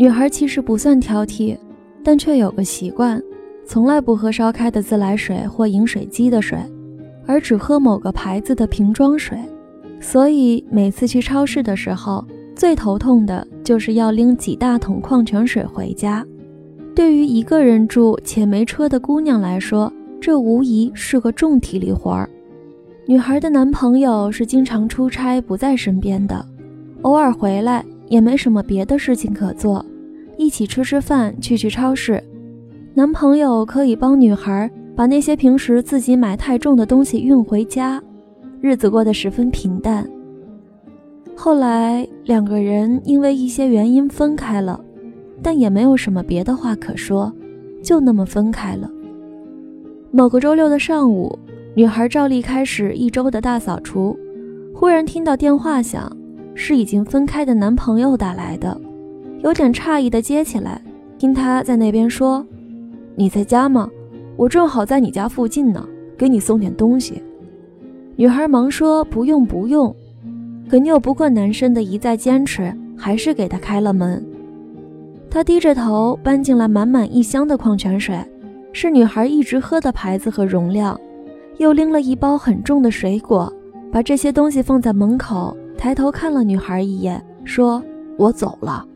女孩其实不算挑剔，但却有个习惯，从来不喝烧开的自来水或饮水机的水，而只喝某个牌子的瓶装水。所以每次去超市的时候，最头痛的就是要拎几大桶矿泉水回家。对于一个人住且没车的姑娘来说，这无疑是个重体力活儿。女孩的男朋友是经常出差不在身边的，偶尔回来也没什么别的事情可做。一起吃吃饭，去去超市，男朋友可以帮女孩把那些平时自己买太重的东西运回家，日子过得十分平淡。后来两个人因为一些原因分开了，但也没有什么别的话可说，就那么分开了。某个周六的上午，女孩照例开始一周的大扫除，忽然听到电话响，是已经分开的男朋友打来的。有点诧异的接起来，听他在那边说：“你在家吗？我正好在你家附近呢，给你送点东西。”女孩忙说：“不用不用。”可拗不过男生的一再坚持，还是给他开了门。他低着头搬进来满满一箱的矿泉水，是女孩一直喝的牌子和容量，又拎了一包很重的水果，把这些东西放在门口，抬头看了女孩一眼，说：“我走了。”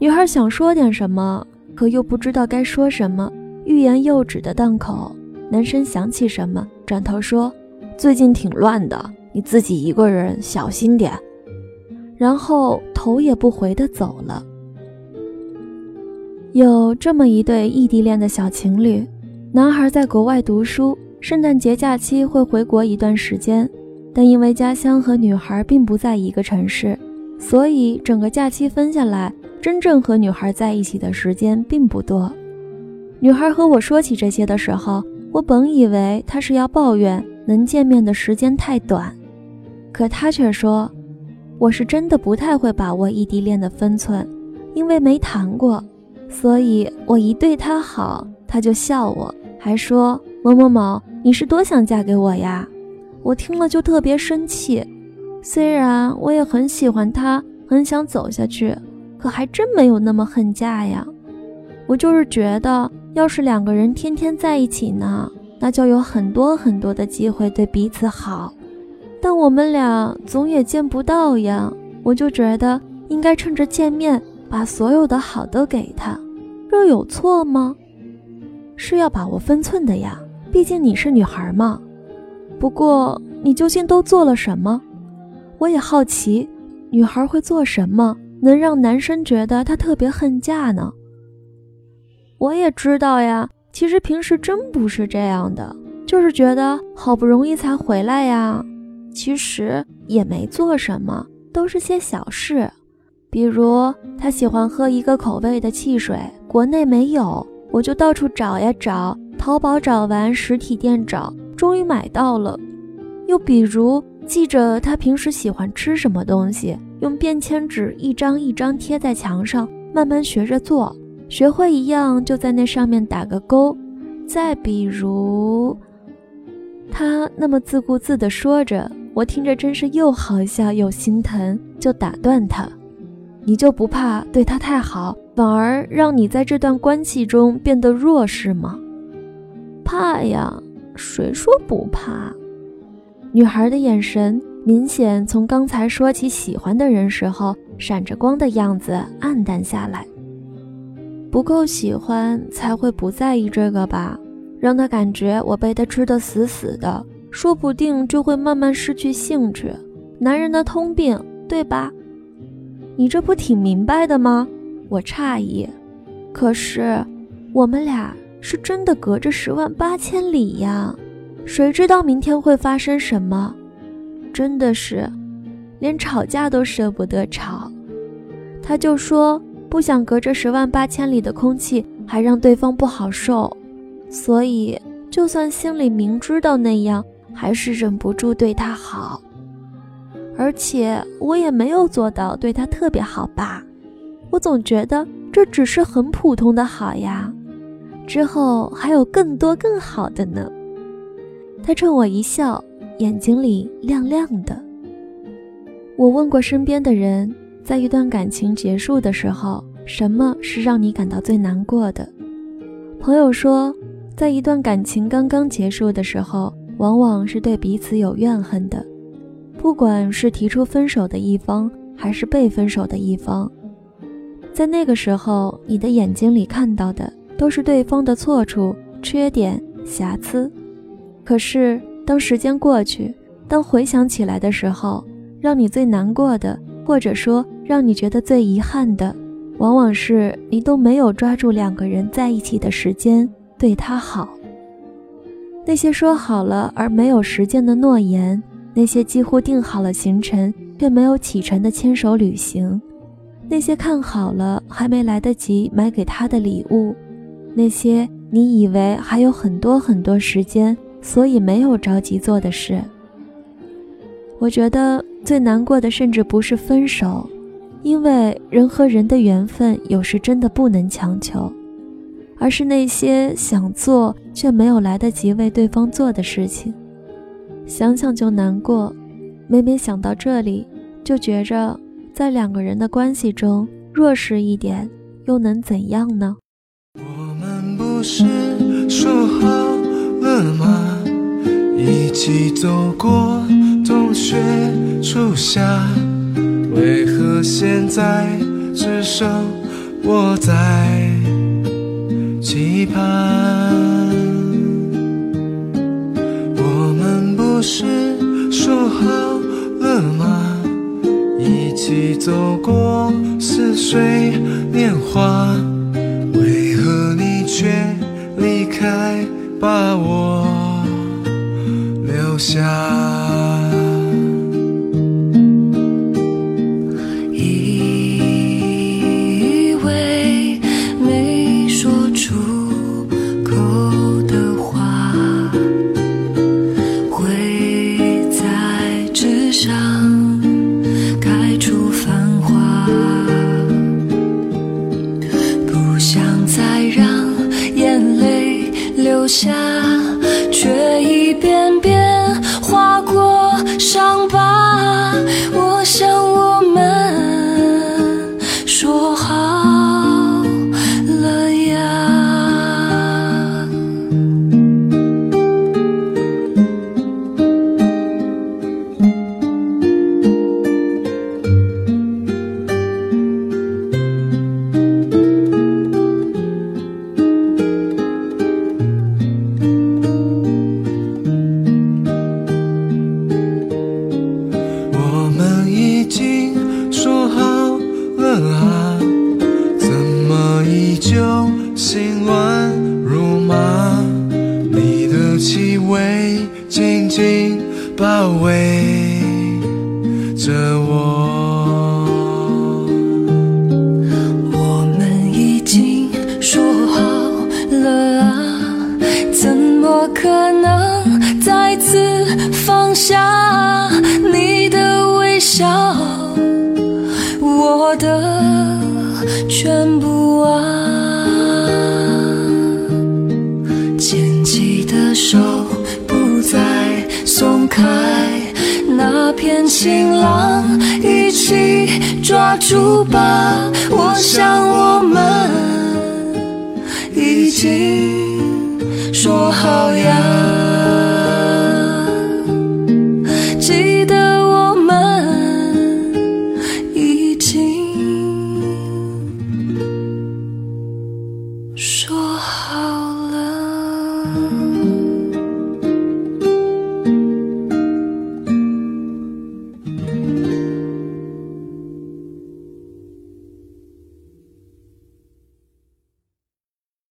女孩想说点什么，可又不知道该说什么，欲言又止的档口。男生想起什么，转头说：“最近挺乱的，你自己一个人小心点。”然后头也不回的走了。有这么一对异地恋的小情侣，男孩在国外读书，圣诞节假期会回国一段时间，但因为家乡和女孩并不在一个城市，所以整个假期分下来。真正和女孩在一起的时间并不多。女孩和我说起这些的时候，我本以为她是要抱怨能见面的时间太短，可她却说：“我是真的不太会把握异地恋的分寸，因为没谈过，所以我一对她好，她就笑我，还说某某某，你是多想嫁给我呀？”我听了就特别生气。虽然我也很喜欢他，很想走下去。可还真没有那么恨嫁呀，我就是觉得，要是两个人天天在一起呢，那就有很多很多的机会对彼此好。但我们俩总也见不到呀，我就觉得应该趁着见面，把所有的好都给他，这有错吗？是要把握分寸的呀，毕竟你是女孩嘛。不过你究竟都做了什么？我也好奇，女孩会做什么？能让男生觉得她特别恨嫁呢？我也知道呀，其实平时真不是这样的，就是觉得好不容易才回来呀。其实也没做什么，都是些小事，比如他喜欢喝一个口味的汽水，国内没有，我就到处找呀找，淘宝找完，实体店找，终于买到了。又比如记着他平时喜欢吃什么东西。用便签纸一张一张贴在墙上，慢慢学着做，学会一样就在那上面打个勾。再比如，他那么自顾自地说着，我听着真是又好笑又心疼，就打断他：“你就不怕对他太好，反而让你在这段关系中变得弱势吗？”“怕呀，谁说不怕？”女孩的眼神。明显从刚才说起喜欢的人时候闪着光的样子暗淡下来，不够喜欢才会不在意这个吧？让他感觉我被他吃得死死的，说不定就会慢慢失去兴趣。男人的通病，对吧？你这不挺明白的吗？我诧异。可是我们俩是真的隔着十万八千里呀，谁知道明天会发生什么？真的是，连吵架都舍不得吵，他就说不想隔着十万八千里的空气还让对方不好受，所以就算心里明知道那样，还是忍不住对他好。而且我也没有做到对他特别好吧，我总觉得这只是很普通的好呀，之后还有更多更好的呢。他冲我一笑。眼睛里亮亮的。我问过身边的人，在一段感情结束的时候，什么是让你感到最难过的？朋友说，在一段感情刚刚结束的时候，往往是对彼此有怨恨的，不管是提出分手的一方，还是被分手的一方，在那个时候，你的眼睛里看到的都是对方的错处、缺点、瑕疵。可是，当时间过去，当回想起来的时候，让你最难过的，或者说让你觉得最遗憾的。往往是你都没有抓住两个人在一起的时间，对他好。那些说好了而没有实践的诺言，那些几乎定好了行程却没有启程的牵手旅行，那些看好了还没来得及买给他的礼物，那些你以为还有很多很多时间，所以没有着急做的事。我觉得最难过的，甚至不是分手。因为人和人的缘分有时真的不能强求，而是那些想做却没有来得及为对方做的事情，想想就难过。每每想到这里，就觉着在两个人的关系中弱势一点又能怎样呢？不是说好了吗？一起走过冬雪初夏。为何现在只剩我在期盼？我们不是说好了吗？一起走过似水年华，却离开，把我留下？下。包围着我我们已经说好了啊怎么可能再次放下你的微笑？我的全部新郎，一起抓住吧！我想我们已经说好呀，